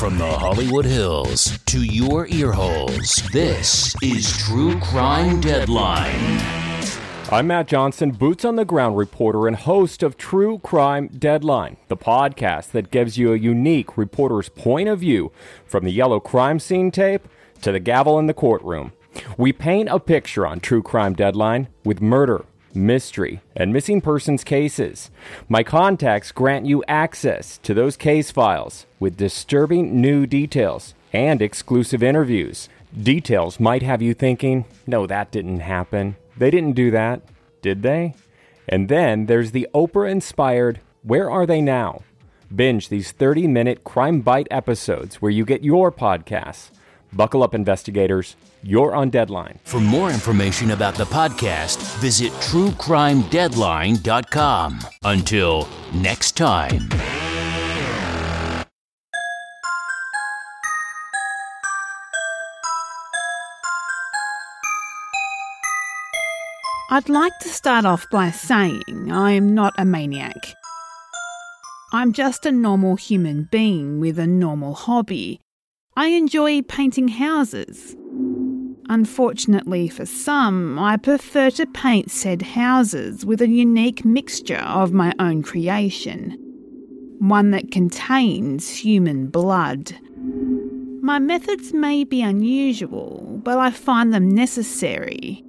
From the Hollywood Hills to your earholes, this is True Crime Deadline. I'm Matt Johnson, boots on the ground reporter and host of True Crime Deadline, the podcast that gives you a unique reporter's point of view from the yellow crime scene tape to the gavel in the courtroom. We paint a picture on True Crime Deadline with murder, mystery, and missing persons cases. My contacts grant you access to those case files with disturbing new details and exclusive interviews. Details might have you thinking, no, that didn't happen. They didn't do that, did they? And then there's the Oprah inspired Where Are They Now? Binge these 30 minute Crime Bite episodes where you get your podcasts. Buckle up, investigators. You're on deadline. For more information about the podcast, visit truecrimedeadline.com. Until next time. I'd like to start off by saying I'm not a maniac. I'm just a normal human being with a normal hobby. I enjoy painting houses. Unfortunately for some, I prefer to paint said houses with a unique mixture of my own creation, one that contains human blood. My methods may be unusual, but I find them necessary.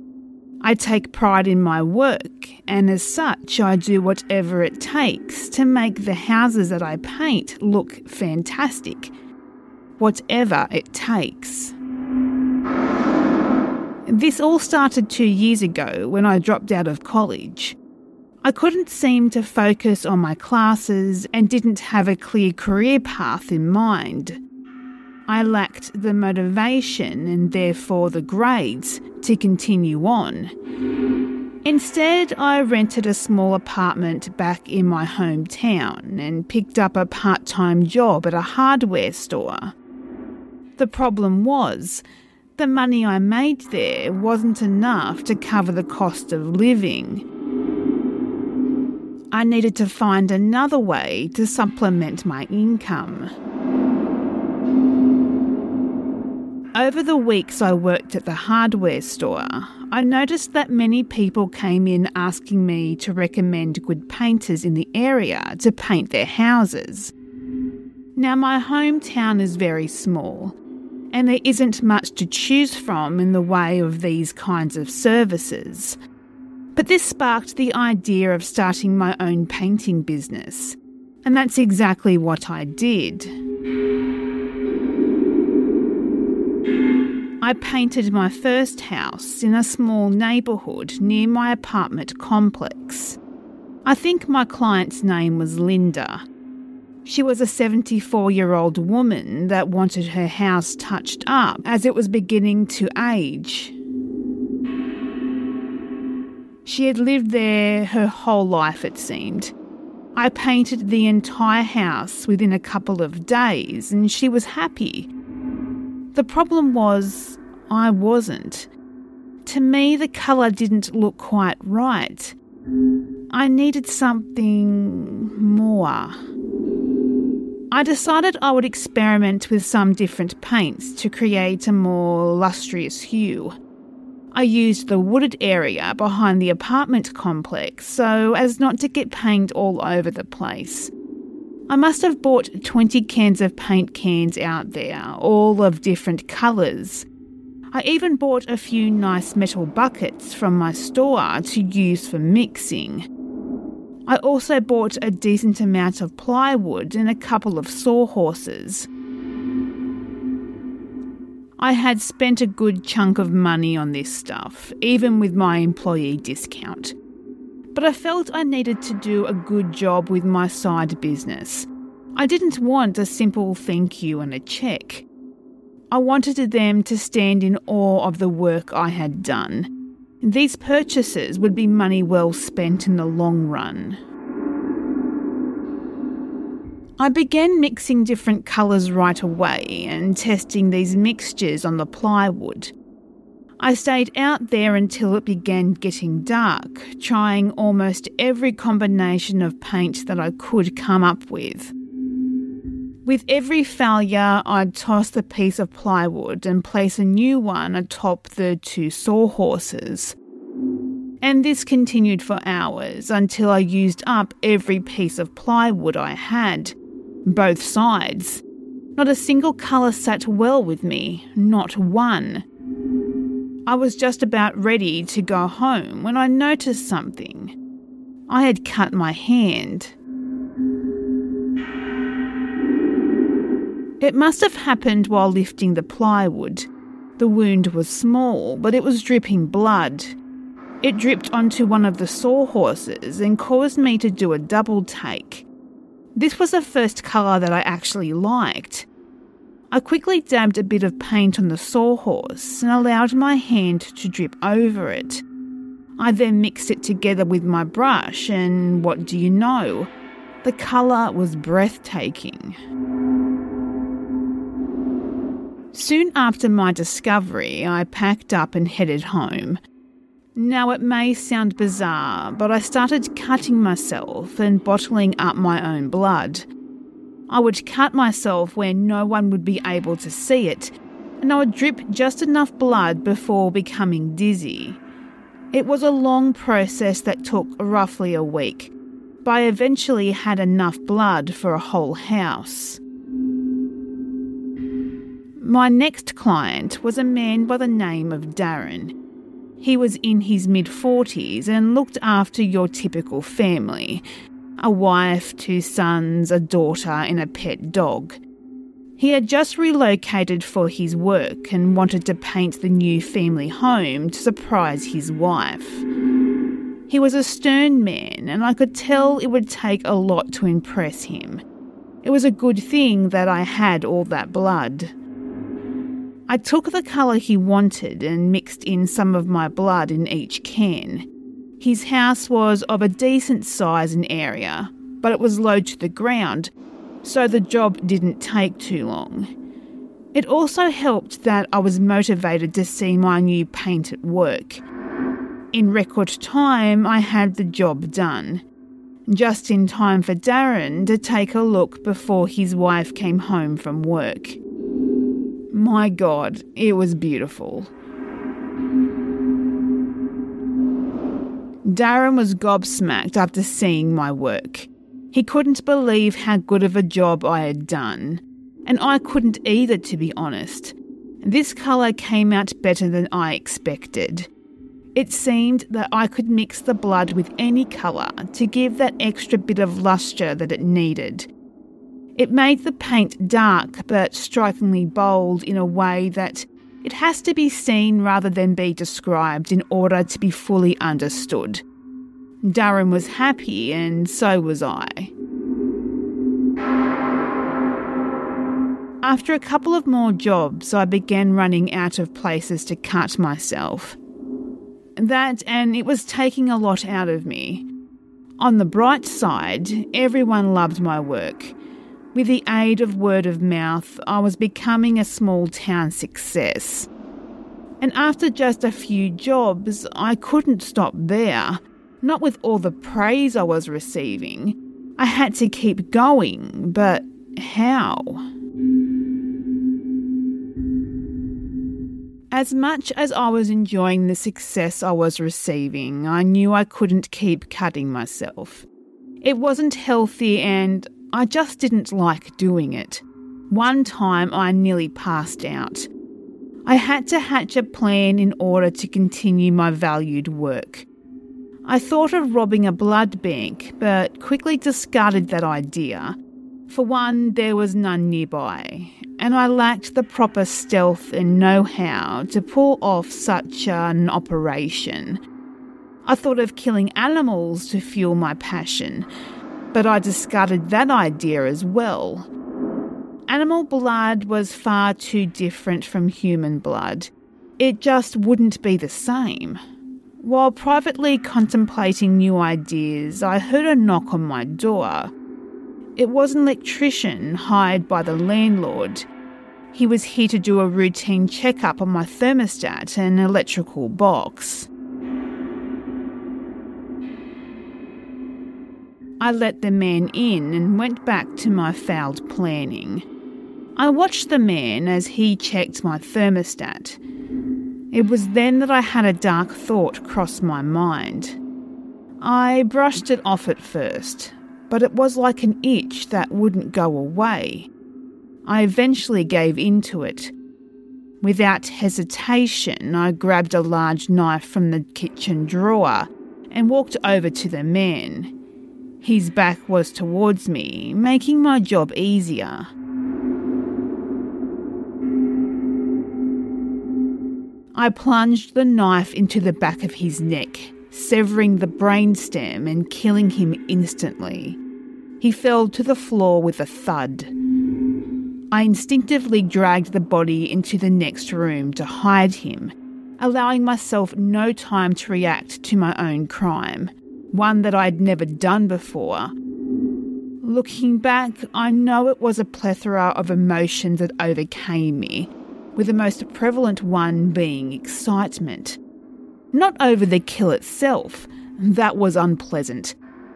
I take pride in my work, and as such, I do whatever it takes to make the houses that I paint look fantastic. Whatever it takes. This all started two years ago when I dropped out of college. I couldn't seem to focus on my classes and didn't have a clear career path in mind. I lacked the motivation and therefore the grades to continue on. Instead, I rented a small apartment back in my hometown and picked up a part time job at a hardware store. The problem was, the money I made there wasn't enough to cover the cost of living. I needed to find another way to supplement my income. Over the weeks I worked at the hardware store, I noticed that many people came in asking me to recommend good painters in the area to paint their houses. Now, my hometown is very small, and there isn't much to choose from in the way of these kinds of services. But this sparked the idea of starting my own painting business, and that's exactly what I did. I painted my first house in a small neighbourhood near my apartment complex. I think my client's name was Linda. She was a 74 year old woman that wanted her house touched up as it was beginning to age. She had lived there her whole life, it seemed. I painted the entire house within a couple of days and she was happy. The problem was, I wasn't. To me, the colour didn't look quite right. I needed something more. I decided I would experiment with some different paints to create a more lustrous hue. I used the wooded area behind the apartment complex so as not to get paint all over the place. I must have bought 20 cans of paint cans out there, all of different colours. I even bought a few nice metal buckets from my store to use for mixing. I also bought a decent amount of plywood and a couple of sawhorses. I had spent a good chunk of money on this stuff, even with my employee discount. but I felt I needed to do a good job with my side business. I didn't want a simple thank you and a check. I wanted them to stand in awe of the work I had done. These purchases would be money well spent in the long run. I began mixing different colours right away and testing these mixtures on the plywood. I stayed out there until it began getting dark, trying almost every combination of paint that I could come up with. With every failure, I'd toss the piece of plywood and place a new one atop the two sawhorses. And this continued for hours until I used up every piece of plywood I had both sides. Not a single colour sat well with me, not one. I was just about ready to go home when I noticed something. I had cut my hand. It must have happened while lifting the plywood. The wound was small, but it was dripping blood. It dripped onto one of the sawhorses and caused me to do a double take. This was the first colour that I actually liked. I quickly dabbed a bit of paint on the sawhorse and allowed my hand to drip over it. I then mixed it together with my brush, and what do you know? The colour was breathtaking. Soon after my discovery, I packed up and headed home. Now, it may sound bizarre, but I started cutting myself and bottling up my own blood. I would cut myself where no one would be able to see it, and I would drip just enough blood before becoming dizzy. It was a long process that took roughly a week, but I eventually had enough blood for a whole house. My next client was a man by the name of Darren. He was in his mid 40s and looked after your typical family a wife, two sons, a daughter, and a pet dog. He had just relocated for his work and wanted to paint the new family home to surprise his wife. He was a stern man, and I could tell it would take a lot to impress him. It was a good thing that I had all that blood. I took the colour he wanted and mixed in some of my blood in each can. His house was of a decent size and area, but it was low to the ground, so the job didn't take too long. It also helped that I was motivated to see my new paint at work. In record time, I had the job done. Just in time for Darren to take a look before his wife came home from work. My God, it was beautiful. Darren was gobsmacked after seeing my work. He couldn't believe how good of a job I had done. And I couldn't either, to be honest. This colour came out better than I expected. It seemed that I could mix the blood with any colour to give that extra bit of lustre that it needed. It made the paint dark but strikingly bold in a way that it has to be seen rather than be described in order to be fully understood. Darren was happy, and so was I. After a couple of more jobs, I began running out of places to cut myself. That, and it was taking a lot out of me. On the bright side, everyone loved my work. With the aid of word of mouth, I was becoming a small town success. And after just a few jobs, I couldn't stop there. Not with all the praise I was receiving. I had to keep going, but how? As much as I was enjoying the success I was receiving, I knew I couldn't keep cutting myself. It wasn't healthy and I just didn't like doing it. One time I nearly passed out. I had to hatch a plan in order to continue my valued work. I thought of robbing a blood bank, but quickly discarded that idea. For one, there was none nearby, and I lacked the proper stealth and know how to pull off such an operation. I thought of killing animals to fuel my passion, but I discarded that idea as well. Animal blood was far too different from human blood. It just wouldn't be the same. While privately contemplating new ideas, I heard a knock on my door. It was an electrician hired by the landlord. He was here to do a routine checkup on my thermostat and electrical box. I let the man in and went back to my failed planning. I watched the man as he checked my thermostat. It was then that I had a dark thought cross my mind. I brushed it off at first, but it was like an itch that wouldn't go away. I eventually gave in to it. Without hesitation, I grabbed a large knife from the kitchen drawer and walked over to the man. His back was towards me, making my job easier. I plunged the knife into the back of his neck, severing the brainstem and killing him instantly. He fell to the floor with a thud. I instinctively dragged the body into the next room to hide him, allowing myself no time to react to my own crime, one that I'd never done before. Looking back, I know it was a plethora of emotions that overcame me, with the most prevalent one being excitement. Not over the kill itself, that was unpleasant,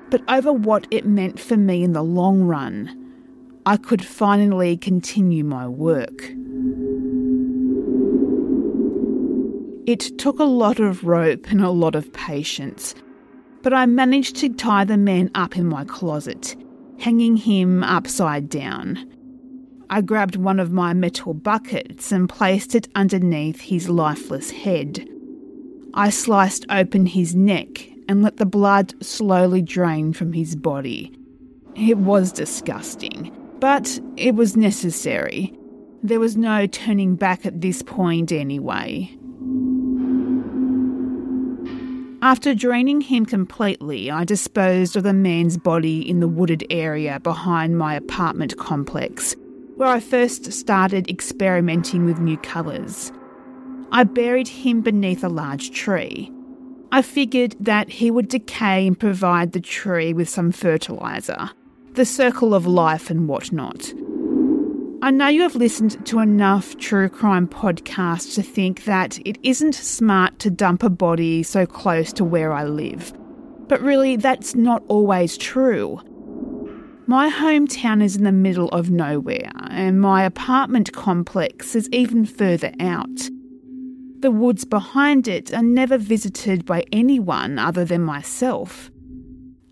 but over what it meant for me in the long run. I could finally continue my work. It took a lot of rope and a lot of patience, but I managed to tie the man up in my closet, hanging him upside down. I grabbed one of my metal buckets and placed it underneath his lifeless head. I sliced open his neck and let the blood slowly drain from his body. It was disgusting but it was necessary. There was no turning back at this point anyway. After draining him completely, I disposed of the man's body in the wooded area behind my apartment complex, where I first started experimenting with new colours. I buried him beneath a large tree. I figured that he would decay and provide the tree with some fertiliser the circle of life and whatnot. I know you have listened to enough true crime podcasts to think that it isn't smart to dump a body so close to where I live. But really, that's not always true. My hometown is in the middle of nowhere, and my apartment complex is even further out. The woods behind it are never visited by anyone other than myself.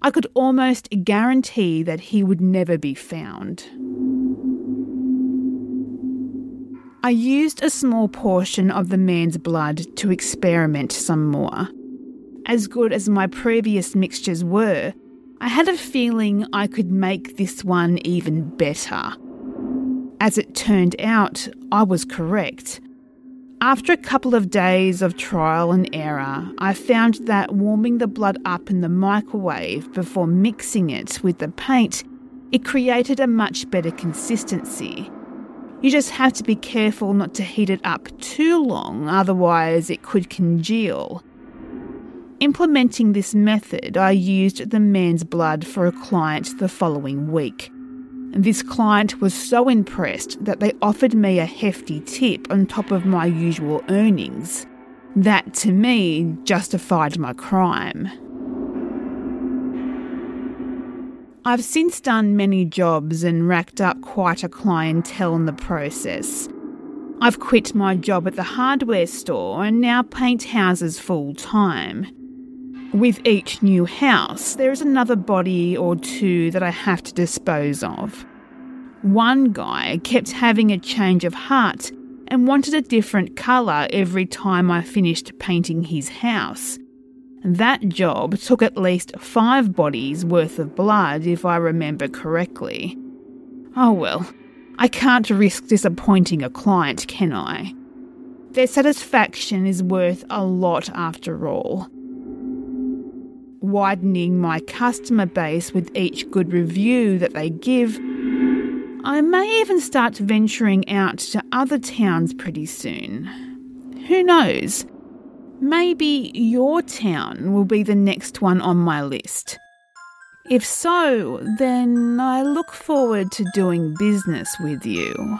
I could almost guarantee that he would never be found. I used a small portion of the man's blood to experiment some more. As good as my previous mixtures were, I had a feeling I could make this one even better. As it turned out, I was correct. After a couple of days of trial and error, I found that warming the blood up in the microwave before mixing it with the paint, it created a much better consistency. You just have to be careful not to heat it up too long, otherwise, it could congeal. Implementing this method, I used the man's blood for a client the following week. This client was so impressed that they offered me a hefty tip on top of my usual earnings. That, to me, justified my crime. I've since done many jobs and racked up quite a clientele in the process. I've quit my job at the hardware store and now paint houses full time. With each new house, there is another body or two that I have to dispose of. One guy kept having a change of heart and wanted a different colour every time I finished painting his house. That job took at least five bodies worth of blood, if I remember correctly. Oh well, I can't risk disappointing a client, can I? Their satisfaction is worth a lot after all. widening my customer base with each good review that they give. I may even start venturing out to other towns pretty soon. Who knows? Maybe your town will be the next one on my list. If so, then I look forward to doing business with you.